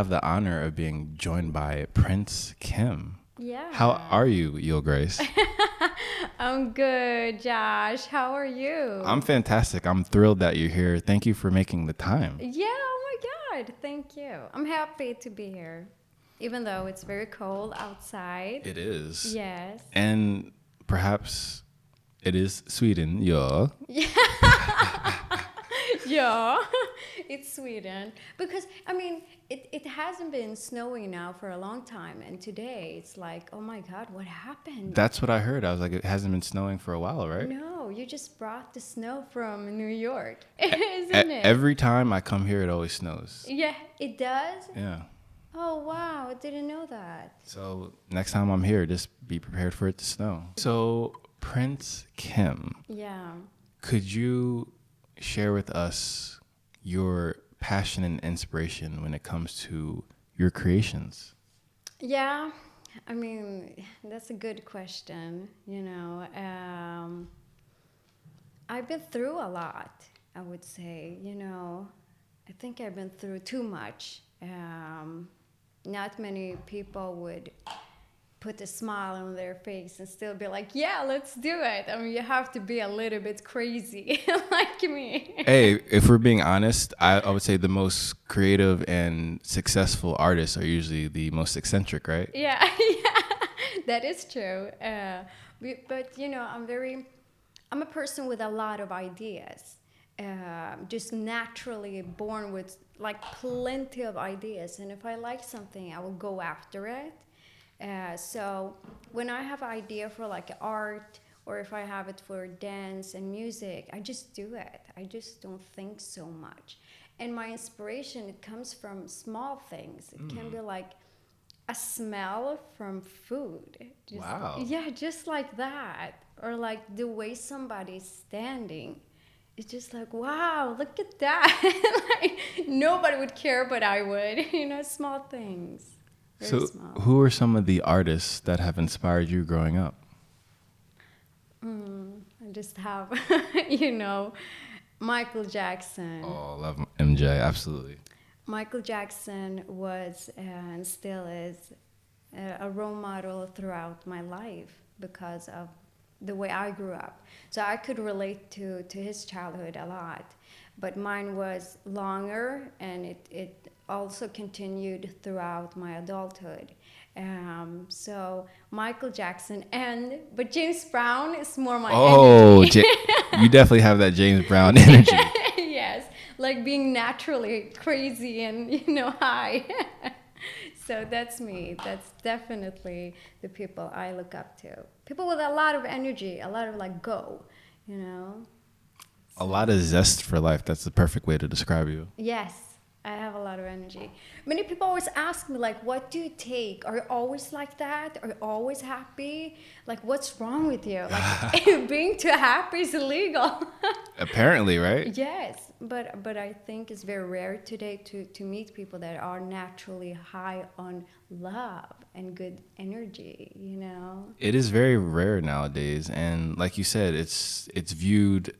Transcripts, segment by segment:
Have the honor of being joined by Prince Kim. Yeah. How are you, Yo Grace? I'm good, Josh. How are you? I'm fantastic. I'm thrilled that you're here. Thank you for making the time. yeah, oh my God. Thank you. I'm happy to be here, even though it's very cold outside. It is. yes. And perhaps it is Sweden, yeah. yeah, it's Sweden. Because, I mean, it, it hasn't been snowing now for a long time. And today it's like, oh my God, what happened? That's what I heard. I was like, it hasn't been snowing for a while, right? no, you just brought the snow from New York, isn't it? every time I come here, it always snows. yeah, it does? Yeah. Oh, wow. I didn't know that. So next time I'm here, just be prepared for it to snow. So, Prince Kim, Yeah. could you share with us your passion and inspiration when it comes to your creations? Yeah, I mean, that's a good question. You know, um, I've been through a lot, I would say. You know, I think I've been through too much. Um, not many people would put a smile on their face and still be like, yeah, let's do it. I mean, you have to be a little bit crazy like me. hey, if we're being honest, I, I would say the most creative and successful artists are usually the most eccentric, right? yeah, yeah, that is true. Uh, but you know, I'm very, I'm a person with a lot of ideas. Um just naturally born with like plenty of ideas, and if I like something, I will go after it. Uh, so when I have an idea for like art, or if I have it for dance and music, I just do it. I just don't think so much. And my inspiration, it comes from small things. It can be like a smell from food. Just, Wow. Yeah, just like that. Or like the way somebody's standing. It's just like, wow, look at that. like, nobody would care, but I would. You know, small things. Very So, small. who are some of the artists that have inspired you growing up? Mm, I just have, you know, Michael Jackson. Oh, I love MJ, absolutely. Michael Jackson was uh, and still is uh, a role model throughout my life because of the way I grew up. So I could relate to, to his childhood a lot. But mine was longer and it, it also continued throughout my adulthood. Um, so Michael Jackson and but James Brown is more my Oh, you definitely have that James Brown energy. yes, like being naturally crazy and you know high. so that's me. That's definitely the people I look up to. People with a lot of energy, a lot of like go, you know. A lot of zest for life. That's the perfect way to describe you. Yes, I have a lot of energy. Many people always ask me like, "What do you take? Are you always like that? Are you always happy? Like, what's wrong with you? Like, being too happy is illegal." Apparently, right? Yes, but but I think it's very rare today to to meet people that are naturally high on love and good energy. You know. It is very rare nowadays, and like you said, it's it's viewed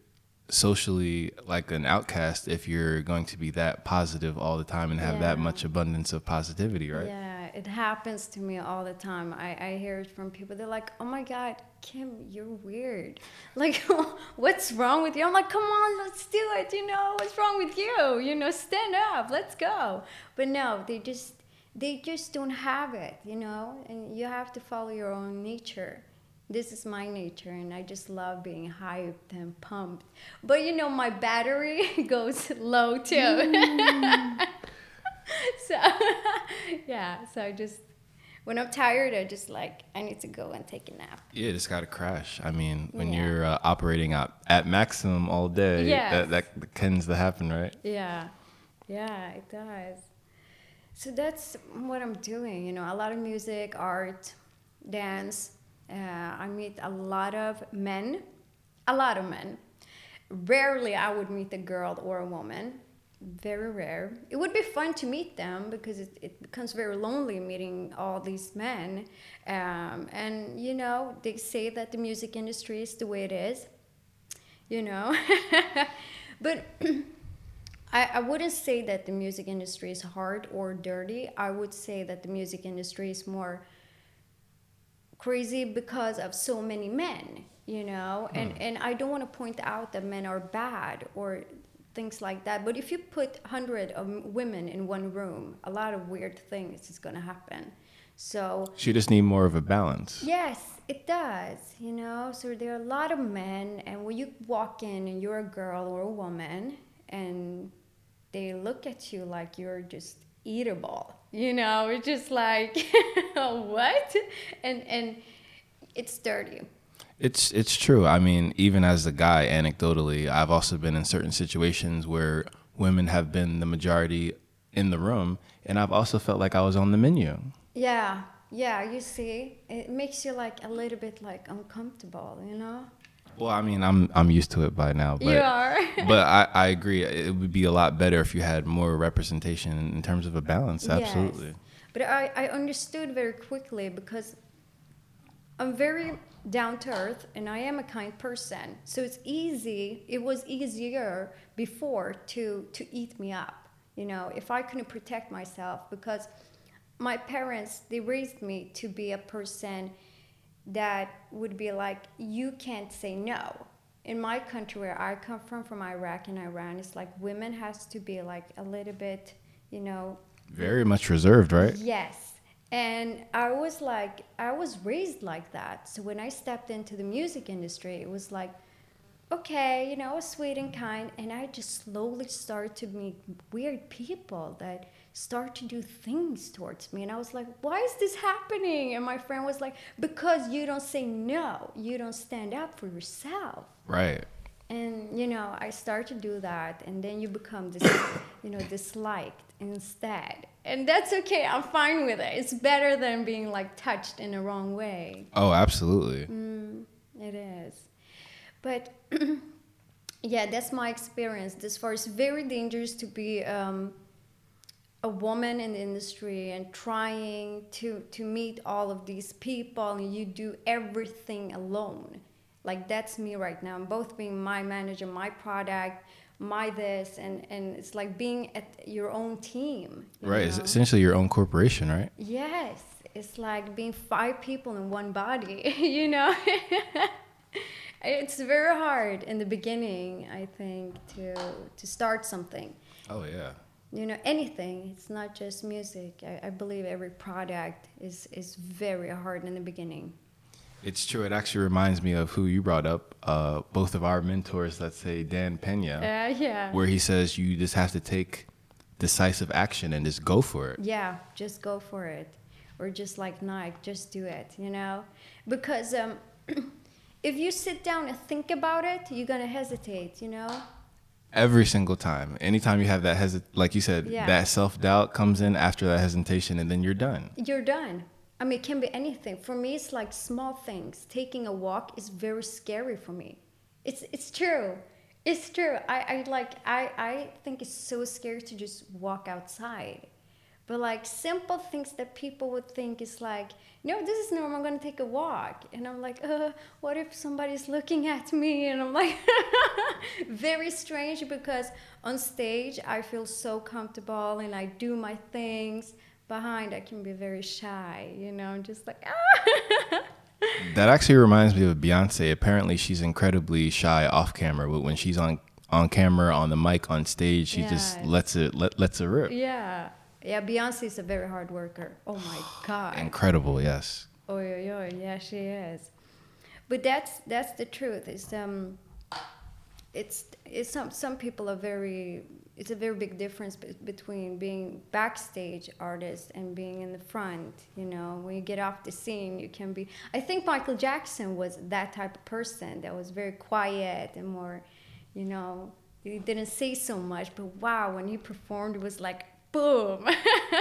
socially like an outcast if you're going to be that positive all the time and have that much abundance of positivity, right? Yeah, it happens to me all the time. I, I hear it from people. They're like, "Oh my God, Kim, you're weird. Like, what's wrong with you?" I'm like, "Come on, let's do it. You know, what's wrong with you? You know, stand up. Let's go." But no, they just they just don't have it. You know, and you have to follow your own nature. This is my nature, and I just love being hyped and pumped. But you know, my battery goes low too. so yeah so i just when i'm tired i just like i need to go and take a nap Yeah, it's got to crash. I mean, when Yeah. you're uh, operating at, at maximum all day, Yes. that, that tends to happen, right? yeah yeah it does so that's what i'm doing you know a lot of music art dance uh, i meet a lot of men a lot of men. Rarely i would meet a girl or a woman. Very rare. It would be fun to meet them because it, it becomes very lonely meeting all these men. Um, and you know they say that the music industry is the way it is you know. But I, I wouldn't say that the music industry is hard or dirty. I would say that the music industry is more crazy because of so many men, you know? And hmm. and I don't want to point out that men are bad or things like that. But if you put 100 of women in one room, a lot of weird things is going to happen. So She just need more of a balance. Yes, it does, you know. So there are a lot of men, and when you walk in and you're a girl or a woman, and they look at you like you're just eatable, you know, it's just like, what? And and it's dirty. It's it's true. I mean, even as a guy, anecdotally, I've also been in certain situations where women have been the majority in the room, and I've also felt like I was on the menu. Yeah, yeah. You see, it makes you like a little bit like uncomfortable, you know. Well, I mean, I'm I'm used to it by now, but you are. but I, I agree. It would be a lot better if you had more representation in terms of a balance. Absolutely. Yes. But I, I understood very quickly because I'm very down to earth and I am a kind person. So it's easy, it was easier before to, to eat me up, you know, if I couldn't protect myself because my parents, they raised me to be a person that would be like, you can't say no. In my country where I come from, from Iraq and Iran, it's like women has to be like a little bit, you know, Very much reserved, right? Yes. And I was like, I was raised like that. So when I stepped into the music industry, it was like, okay, you know, sweet and kind. And I just slowly started to meet weird people that start to do things towards me. And I was like, why is this happening? And my friend was like, because you don't say no, you don't stand up for yourself Right. and you know i start to do that and then you become this you know disliked instead and that's okay i'm fine with it it's better than being like touched in the wrong way Oh, absolutely. mm, it is but yeah that's my experience this far it's very dangerous to be um, a woman in the industry and trying to to meet all of these people and you do everything alone like that's me right now i'm both being my manager my product my this and and it's like being at your own team you Right. It's essentially your own corporation, right? yes it's like being five people in one body you know it's very hard in the beginning i think to to start something Oh yeah. You know anything it's not just music i, I believe every product is is very hard in the beginning It's true. It actually reminds me of who you brought up. Uh, both of our mentors, let's say Dan Pena, uh, yeah where he says you just have to take decisive action and just go for it. yeah just go for it or just like nike just do it you know because um, if you sit down and think about it you're gonna hesitate you know Every single time, anytime you have that hesit, like you said, Yeah. that self doubt comes in after that hesitation, and then you're done. you're done. I mean, it can be anything. For me, it's like small things. Taking a walk is very scary for me. It's it's true. It's true. I, I like I, I think it's so scary to just walk outside. But like simple things that people would think is like, no, this is normal. I'm gonna take a walk, and I'm like, uh, what if somebody's looking at me? And I'm like, very strange because on stage I feel so comfortable and I do my things. Behind I can be very shy, you know, I'm just like ah. That actually reminds me of Beyonce. Apparently, she's incredibly shy off camera, but when she's on on camera, on the mic, on stage, she just lets it let, lets it rip. yeah, yeah. Beyonce is a very hard worker. Oh my god. Incredible, yes. Oh yeah, yeah, yeah, she is. But that's that's the truth. It's um, it's it's some some people are very. It's a very big difference be- between being backstage artist and being in the front. You know, when you get off the scene, you can be. I think Michael Jackson was that type of person that was very quiet and more, you know, he didn't say so much. But wow, when he performed, it was like boom.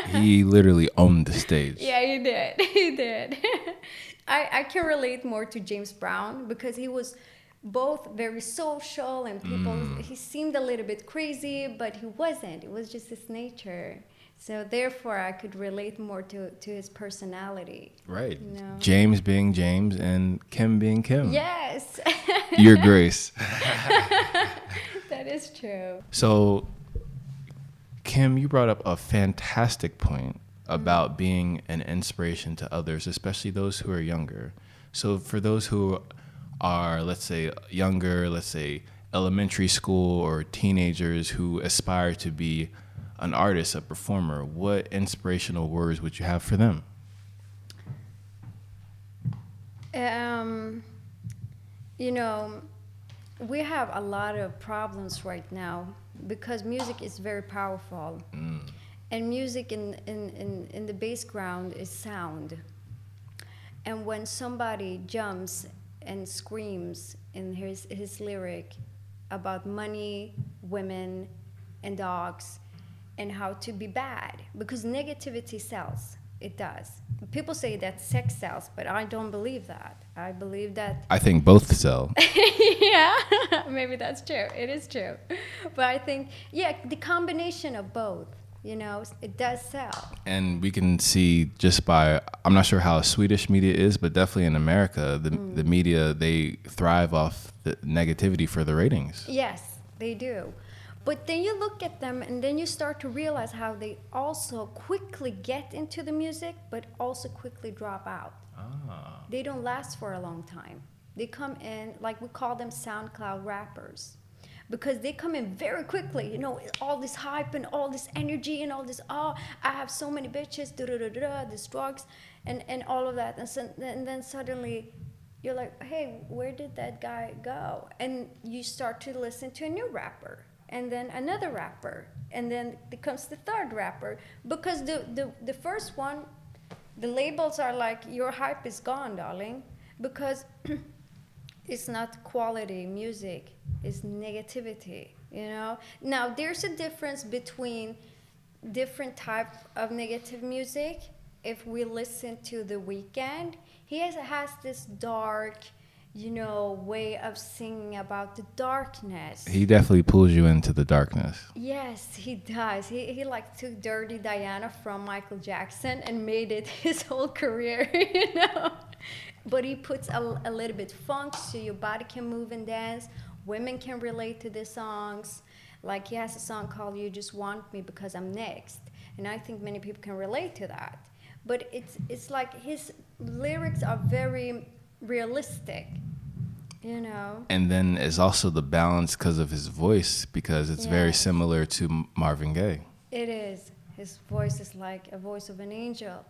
He literally owned the stage. Yeah, he did. He did. I, I can relate more to James Brown because he was both very social and people, mm. he seemed a little bit crazy, but he wasn't. It was just his nature. So therefore, I could relate more to, to his personality. Right. No. James being James and Kim being Kim. Yes, Your Grace. that is true. So, Kim, you brought up a fantastic point about being an inspiration to others, especially those who are younger. So, for those who are, let's say, younger, let's say elementary school or teenagers who aspire to be an artist, a performer, what inspirational words would you have for them? Um, you know, we have a lot of problems right now because music is very powerful. Mm. And music in, in, in, in the background is sound. And when somebody jumps and screams in his, his lyric about money, women, and dogs, and how to be bad, because negativity sells it does. People say that sex sells, but I don't believe that. I believe that. I think both sell. yeah, maybe that's true. It is true. But I think, yeah, the combination of both, you know, it does sell. And we can see just by, I'm not sure how Swedish media is, but definitely in America, the, mm. the media, they thrive off the negativity for the ratings. Yes, they do. But then you look at them and then you start to realize how they also quickly get into the music, but also quickly drop out. Ah. They don't last for a long time. They come in, like we call them SoundCloud rappers, because they come in very quickly. You know, all this hype and all this energy and all this, oh, I have so many bitches, da da da da, this drugs, and, and all of that. And, so, and then suddenly you're like, hey, where did that guy go? And you start to listen to a new rapper and then another rapper and then becomes the third rapper. Because the, the, the first one the labels are like your hype is gone darling because it's not quality music it's negativity you know? Now there's a difference between different type of negative music. If we listen to the Weeknd he has, has this dark you know, way of singing about the darkness. He definitely pulls you into the darkness. Yes, he does. He, he like took Dirty Diana from Michael Jackson and made it his whole career, you know. But he puts a, a little bit funk so your body can move and dance. Women can relate to the songs. Like he has a song called You Just Want Me Because I'm Next. And I think many people can relate to that. But it's, it's like his lyrics are very realistic you know? And then is also the balance because of his voice because it's very similar to marvin gaye. It is. His voice is like a voice of an angel.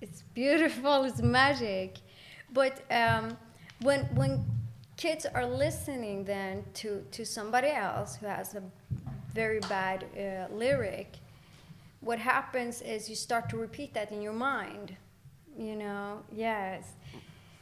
It's beautiful it's magic. But um, when when kids are listening then to to somebody else who has a very bad uh, lyric what happens is you start to repeat that in your mind you know? Yes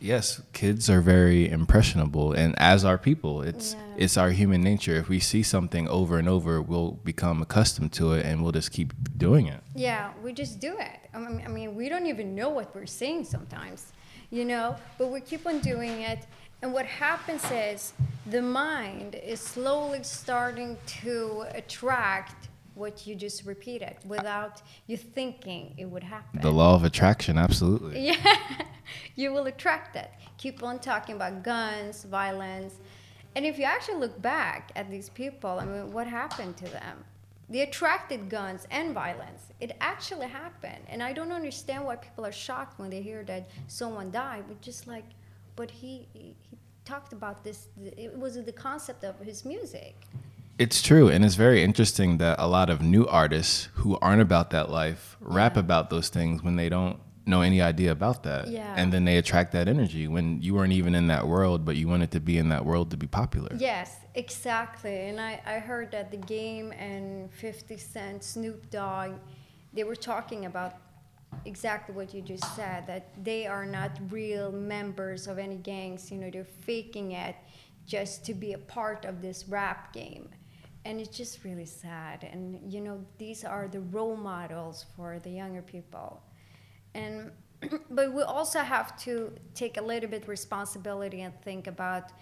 Yes, kids are very impressionable, and as are people. It's yeah. it's our human nature. If we see something over and over, we'll become accustomed to it, and we'll just keep doing it. Yeah, we just do it. I mean, I mean, we don't even know what we're saying sometimes, you know. But we keep on doing it, and what happens is the mind is slowly starting to attract what you just repeated without you thinking it would happen. The law of attraction, absolutely. Yeah, you will attract it. Keep on talking about guns, violence. And if you actually look back at these people, I mean, what happened to them? They attracted guns and violence. It actually happened. And I don't understand why people are shocked when they hear that someone died, but just like, but he, he talked about this, it was the concept of his music. It's true, and it's very interesting that a lot of new artists who aren't about that life rap yeah. about those things when they don't know any idea about that. Yeah. And then they attract that energy when you weren't even in that world, but you wanted to be in that world to be popular. Yes, exactly. And I, I heard that the game and 50 Cent, Snoop Dogg, they were talking about exactly what you just said that they are not real members of any gangs. You know, they're faking it just to be a part of this rap game and it's just really sad and you know these are the role models for the younger people and but we also have to take a little bit responsibility and think about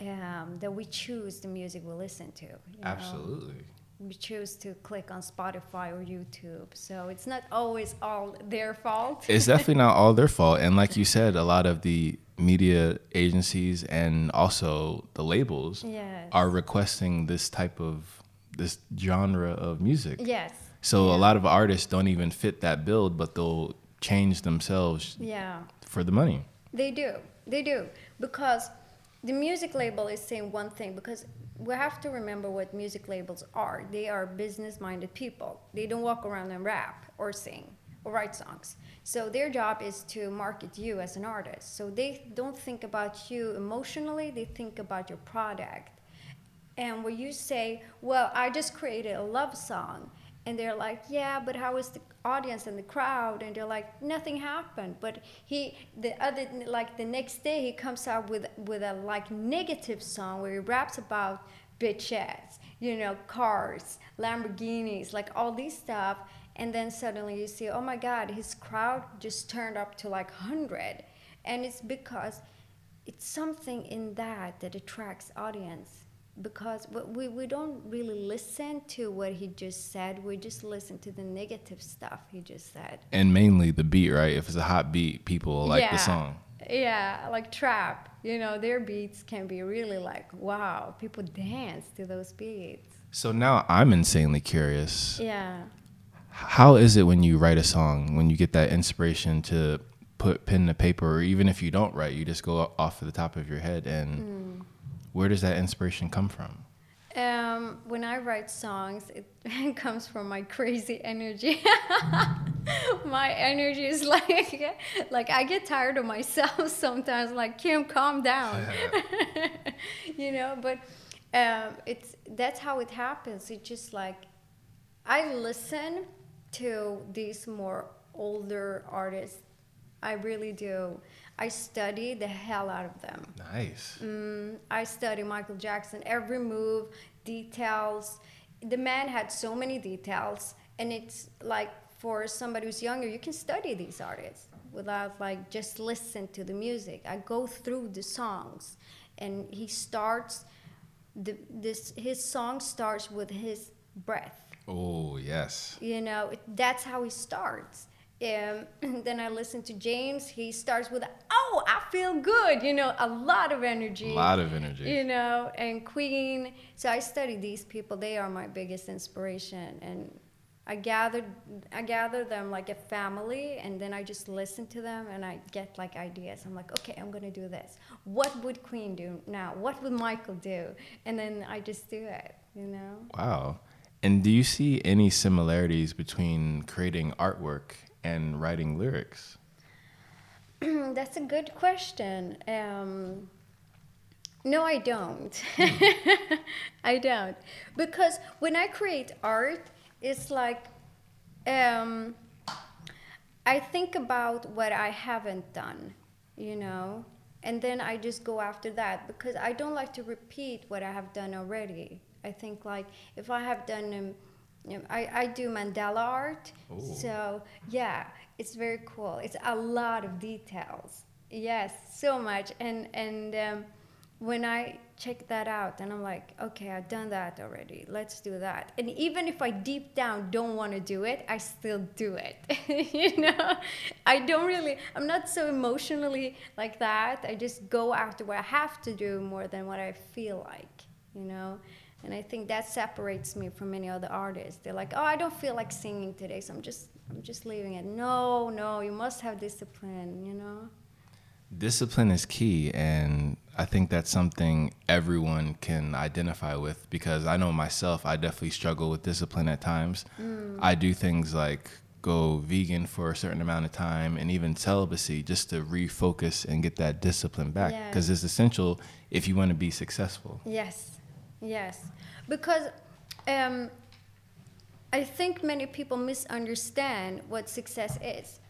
um, that we choose the music we listen to absolutely know? we choose to click on spotify or youtube so it's not always all their fault it's definitely not all their fault and like you said a lot of the media agencies and also the labels yes. are requesting this type of this genre of music. Yes. So Yeah. a lot of artists don't even fit that build, but they'll change themselves Yeah. for the money. They do. They do. Because the music label is saying one thing because we have to remember what music labels are. They are business minded people. They don't walk around and rap or sing or write songs. So their job is to market you as an artist. So they don't think about you emotionally, they think about your product. And when you say, Well, I just created a love song, and they're like, Yeah, but how is the audience and the crowd? And they're like, Nothing happened. But he, the other, like the next day, he comes out with, with a like negative song where he raps about bitches, you know, cars, Lamborghinis, like all this stuff. And then suddenly you see, oh my God, his crowd just turned up to like 100. And it's because it's something in that that attracts audience because we, we don't really listen to what he just said. We just listen to the negative stuff he just said. And mainly the beat, right? If it's a hot beat, people like the song. yeah like trap. You know their beats can be really like wow people dance to those beats. So now I'm insanely curious. yeah. How is it when you write a song, when you get that inspiration to put pen to paper, or even if you don't write, you just go off of the top of your head, and mm. Where does that inspiration come from? Um, when I write songs, it comes from my crazy energy. my energy is like, like I get tired of myself sometimes. Like Kim, calm down. you know, but um, it's that's how it happens. It's just like I listen to these more older artists. I really do. I study the hell out of them. Nice. Mm, I study Michael Jackson, every move, details. The man had so many details, and it's like for somebody who's younger, you can study these artists without like just listen to the music. I go through the songs, and he starts. The, this his song starts with his breath Oh yes. you know it, that's how he starts um, then i listen to james. He starts with oh i feel good you know a lot of energy A lot of energy. you know and queen. So i study these people. They are my biggest inspiration. And i gathered i gather them like a family and then i just listen to them and i get like ideas. I'm like okay i'm gonna do this. What would queen do now? What would michael do? And then i just do it you know? Wow. And do you see any similarities between creating artwork and writing lyrics? That's a good question. Um, no, I don't. I don't. Because when I create art, it's like um, I think about what I haven't done, you know, and then I just go after that because I don't like to repeat what I have done already. I think like if I have done um, you know, I, I do mandala art, Ooh. so yeah, it's very cool. It's a lot of details. Yes, so much. And and um, when I check that out, and I'm like, okay, I've done that already. Let's do that. And even if I deep down don't want to do it, I still do it. you know, I don't really. I'm not so emotionally like that. I just go after what I have to do more than what I feel like. You know. And I think that separates me from many other artists. They're like, "Oh, I don't feel like singing today, so I'm just, I'm just leaving it." No, no, you must have discipline. You know. Discipline is key, and I think that's something everyone can identify with because I know myself, I definitely struggle with discipline at times. Mm. I do things like go vegan for a certain amount of time and even celibacy just to refocus and get that discipline back Yeah. because it's essential if you want to be successful. Yes, yes, because um, I think many people misunderstand what success is.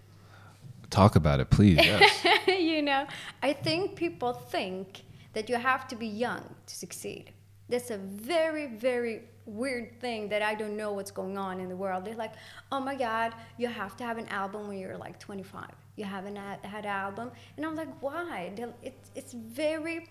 Talk about it, please. Yes. you know, I think people think that you have to be young to succeed. That's a very, very weird thing that I don't know what's going on in the world. They're like, oh my God, you have to have an album when you're like 25. You haven't had, had an album. And I'm like, why? It's very,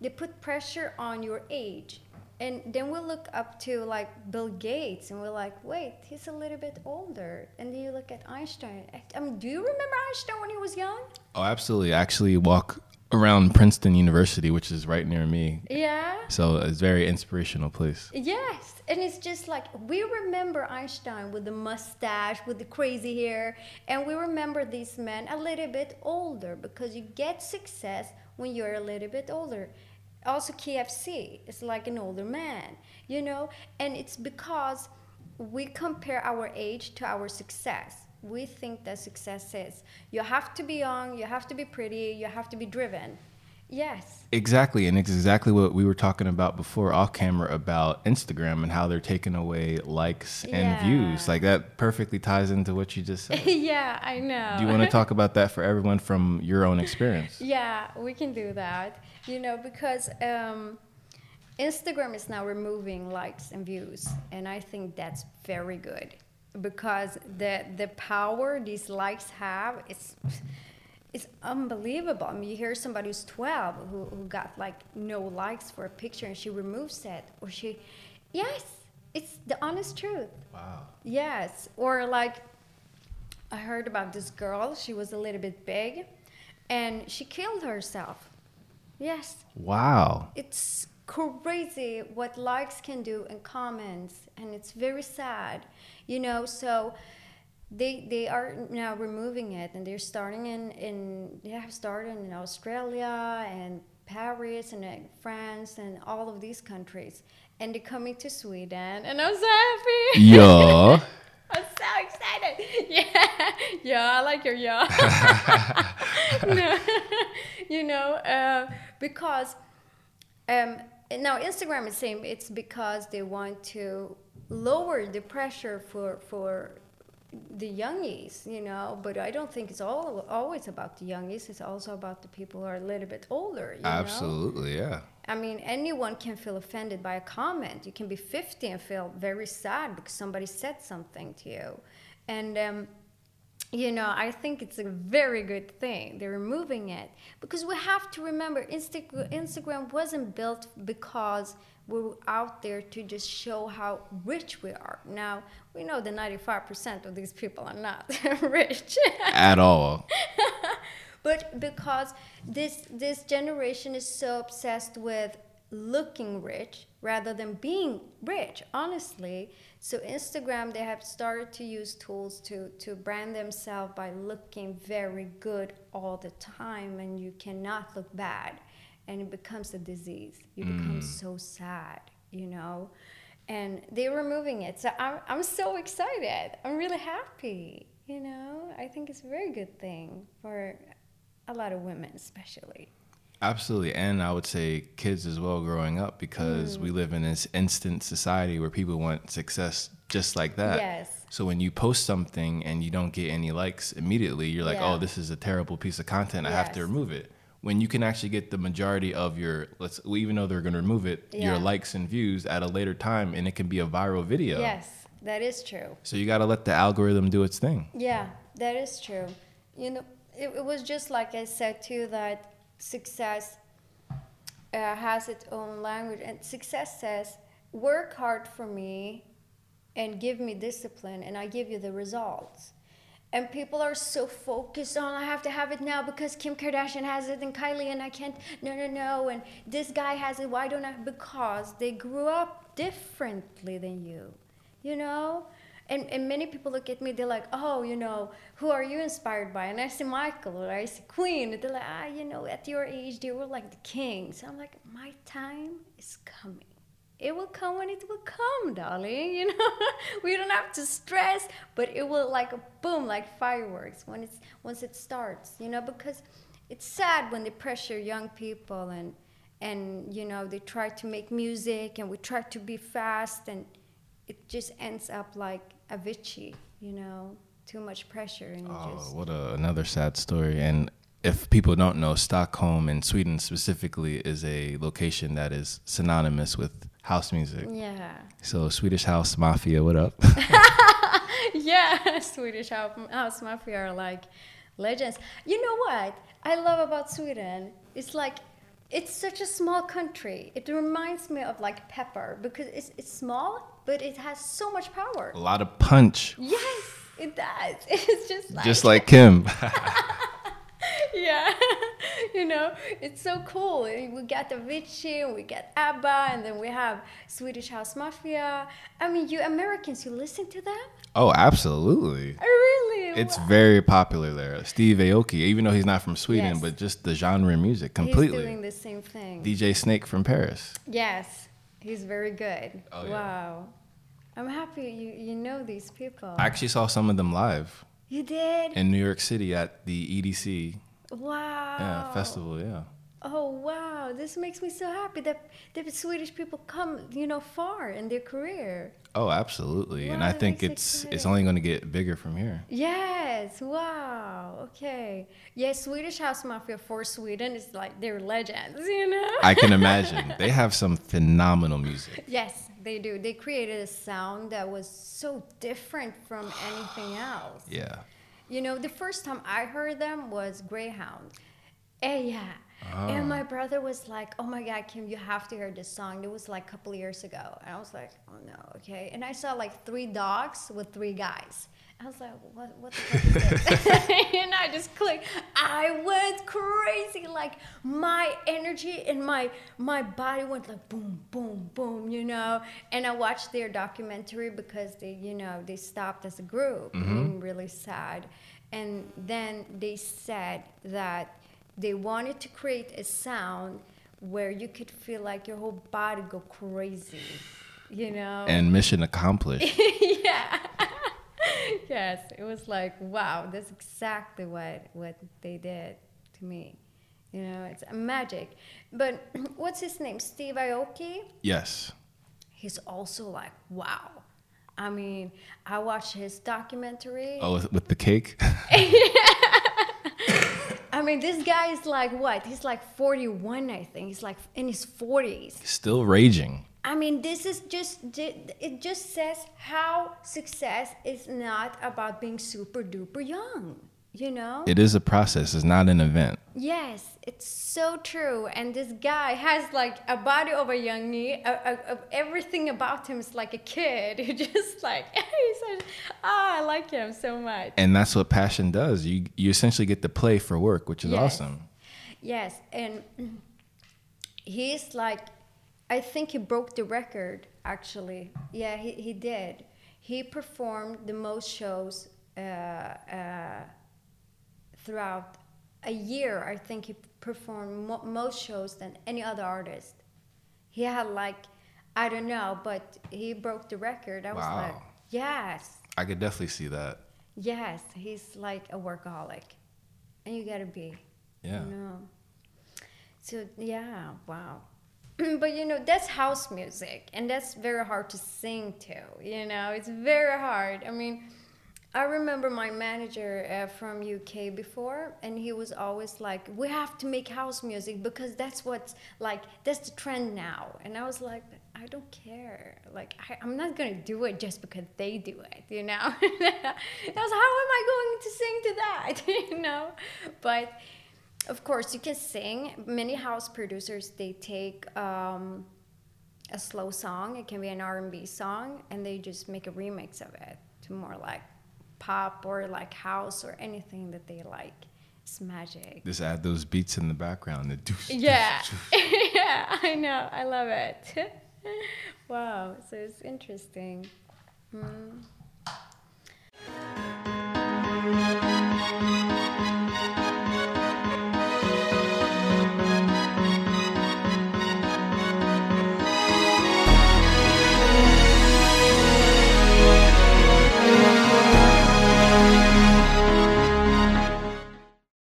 they put pressure on your age. And then we look up to like Bill Gates, and we're like, wait, he's a little bit older. And then you look at Einstein. I mean, do you remember Einstein when he was young? Oh, absolutely. I actually walk around Princeton University, which is right near me. Yeah. So it's a very inspirational place. Yes, and it's just like we remember Einstein with the mustache, with the crazy hair, and we remember these men a little bit older because you get success when you're a little bit older. Also, KFC is like an older man, you know, and it's because we compare our age to our success. We think that success is you have to be young, you have to be pretty, you have to be driven. Yes. Exactly, and it's exactly what we were talking about before off camera about Instagram and how they're taking away likes and Yeah. views. Like that perfectly ties into what you just said. yeah, I know. Do you want to talk about that for everyone from your own experience? Yeah, we can do that. You know, because um, Instagram is now removing likes and views, and I think that's very good because the the power these likes have is is unbelievable. I mean, you hear somebody who's 12 who, who got like no likes for a picture and she removes it, or she, yes, it's the honest truth. Wow. Yes, or like I heard about this girl. She was a little bit big, and she killed herself. Yes, Wow. it's crazy what likes can do and comments, and it's very sad, you know. So they they are now removing it, and they're starting in in they have started in Australia and Paris and uh, France and all of these countries, and they're coming to Sweden, and I'm so happy. Yeah. I'm so excited. Yeah, yeah, I like your yeah. no, you know, uh, because um, now Instagram is saying it's because they want to lower the pressure for for the youngies, you know. But I don't think it's all always about the youngies. It's also about the people who are a little bit older. You Know? Absolutely, yeah. I mean, anyone can feel offended by a comment. You can be 50 and feel very sad because somebody said something to you. And, um, you know, I think it's a very good thing. They're removing it because we have to remember Insta- Instagram wasn't built because we were out there to just show how rich we are. Now, we know that 95% of these people are not rich. At all. but because this this generation is so obsessed with looking rich rather than being rich honestly so instagram they have started to use tools to to brand themselves by looking very good all the time and you cannot look bad and it becomes a disease you become so sad you know and they're removing it so I'm, I'm so excited i'm really happy you know i think it's a very good thing for a lot of women especially Absolutely. And I would say kids as well growing up Mm. because we live in this instant society where people want success just like that. Yes. So when you post something and you don't get any likes immediately, you're like, Yeah. oh, this is a terrible piece of content. I have to remove it. When you can actually get the majority of your, let's, even though they're going to remove it, your likes and views at a later time and it can be a viral video. yes that is true So you got to let the algorithm do its thing. yeah that is true you know it, it was just like i said too that success uh, has its own language and success says work hard for me and give me discipline and i give you the results and people are so focused on i have to have it now because kim kardashian has it and kylie and i can't no no no and this guy has it why don't i because they grew up differently than you you know? And, and many people look at me they're like oh you know who are you inspired by? And i say michael or i say queen and they're like ah you know at your age they were like the kings. I'm like my time is coming it will come when it will come, darling. You know, we don't have to stress, but it will like a boom, like fireworks when it's once it starts. You know, because it's sad when they pressure young people and and you know they try to make music and we try to be fast and it just ends up like Avicii. You know, too much pressure and Oh, just what a, another sad story. And if people don't know, Stockholm in Sweden specifically is a location that is synonymous with house music. yeah. So Swedish House Mafia, what up? yeah, Swedish House, House Mafia are like legends. You know what I love about Sweden? It's like it's such a small country. It reminds me of like pepper because it's, it's small, but it has so much power. A lot of punch, Yes, it does. It's just like just like Kim. Yeah, you know, it's so cool. We got Avicii, we got ABBA, and then we have Swedish House Mafia. I mean, you Americans, you listen to them? oh, absolutely. Oh, really? It's Wow. very popular there. Steve Aoki, even though he's not from Sweden, Yes. but just the genre of music He's completely. doing the same thing. DJ Snake from Paris. yes, he's very good. Oh, yeah. wow. I'm happy you, you know these people. I actually saw some of them live you did? in New York City at the EDC wow. yeah, festival. Yeah. Oh wow, this makes me so happy that the Swedish people come, you know, far in their career. Oh, absolutely. and I think it's it's only going to get bigger from here. Yes, wow. Okay. Yes, Swedish House Mafia for Sweden is like they're legends, you know? I can imagine. they have some phenomenal music. yes, they do. They created a sound that was so different from anything else. Yeah. You know, the first time I heard them was Greyhound. Eh, yeah. And my brother was like, "Oh my God, Kim, you have to hear this song." It was like a couple years ago, and I was like, "Oh no, okay." And I saw like three dogs with three guys. I was like, "What? What the fuck is this?" and I just clicked. I went crazy. Like my energy and my my body went like boom, boom, boom. You know. And I watched their documentary because they, you know, they stopped as a group. Mm-hmm. and really sad. And then they said that they wanted to create a sound where you could feel like your whole body go crazy, you know? And mission accomplished. yeah. Yes, it was like, wow, that's exactly what what they did to me. You know, it's magic. But what's his name? Steve Aoki? yes. He's also like, wow. I mean, I watched his documentary. Oh, with, with the cake? I mean, this guy is like what? He's like 41, I think. He's like in his 40s. Still raging. I mean, this is just, it just says how success is not about being super duper young, you know? It is a process, it's not an event. Yes, it's so true. And this guy has like a body of a a, a, everything about him is like a kid. He just like, he said, oh, ah, I like him so much. And that's what passion does. You you essentially get to play for work, which is Yes. awesome. Yes, and he's like, I think he broke the record actually. Yeah, he, he did. He performed the most shows uh, uh, throughout a year. I think he performed mo- most shows than any other artist. He had like, I don't know, but he broke the record. I was like, yes, I could definitely see that. yes, he's like a workaholic, and you gotta be. Yeah. You know. So yeah, wow. but you know, that's house music and that's very hard to sing to, you know. It's very hard. I mean, I remember my manager uh, from UK before and he was always like, "We have to make house music because that's what's like that's the trend now." And I was like, I don't care. Like, I, I'm not gonna do it just because they do it, you know. I was, how am I going to sing to that, you know? But of course, you can sing. Many house producers they take um, a slow song. It can be an R&B song, and they just make a remix of it to more like pop or like house or anything that they like. It's magic. Just add those beats in the background. The Yeah, yeah, I know. I love it. wow. So it's interesting. Hmm.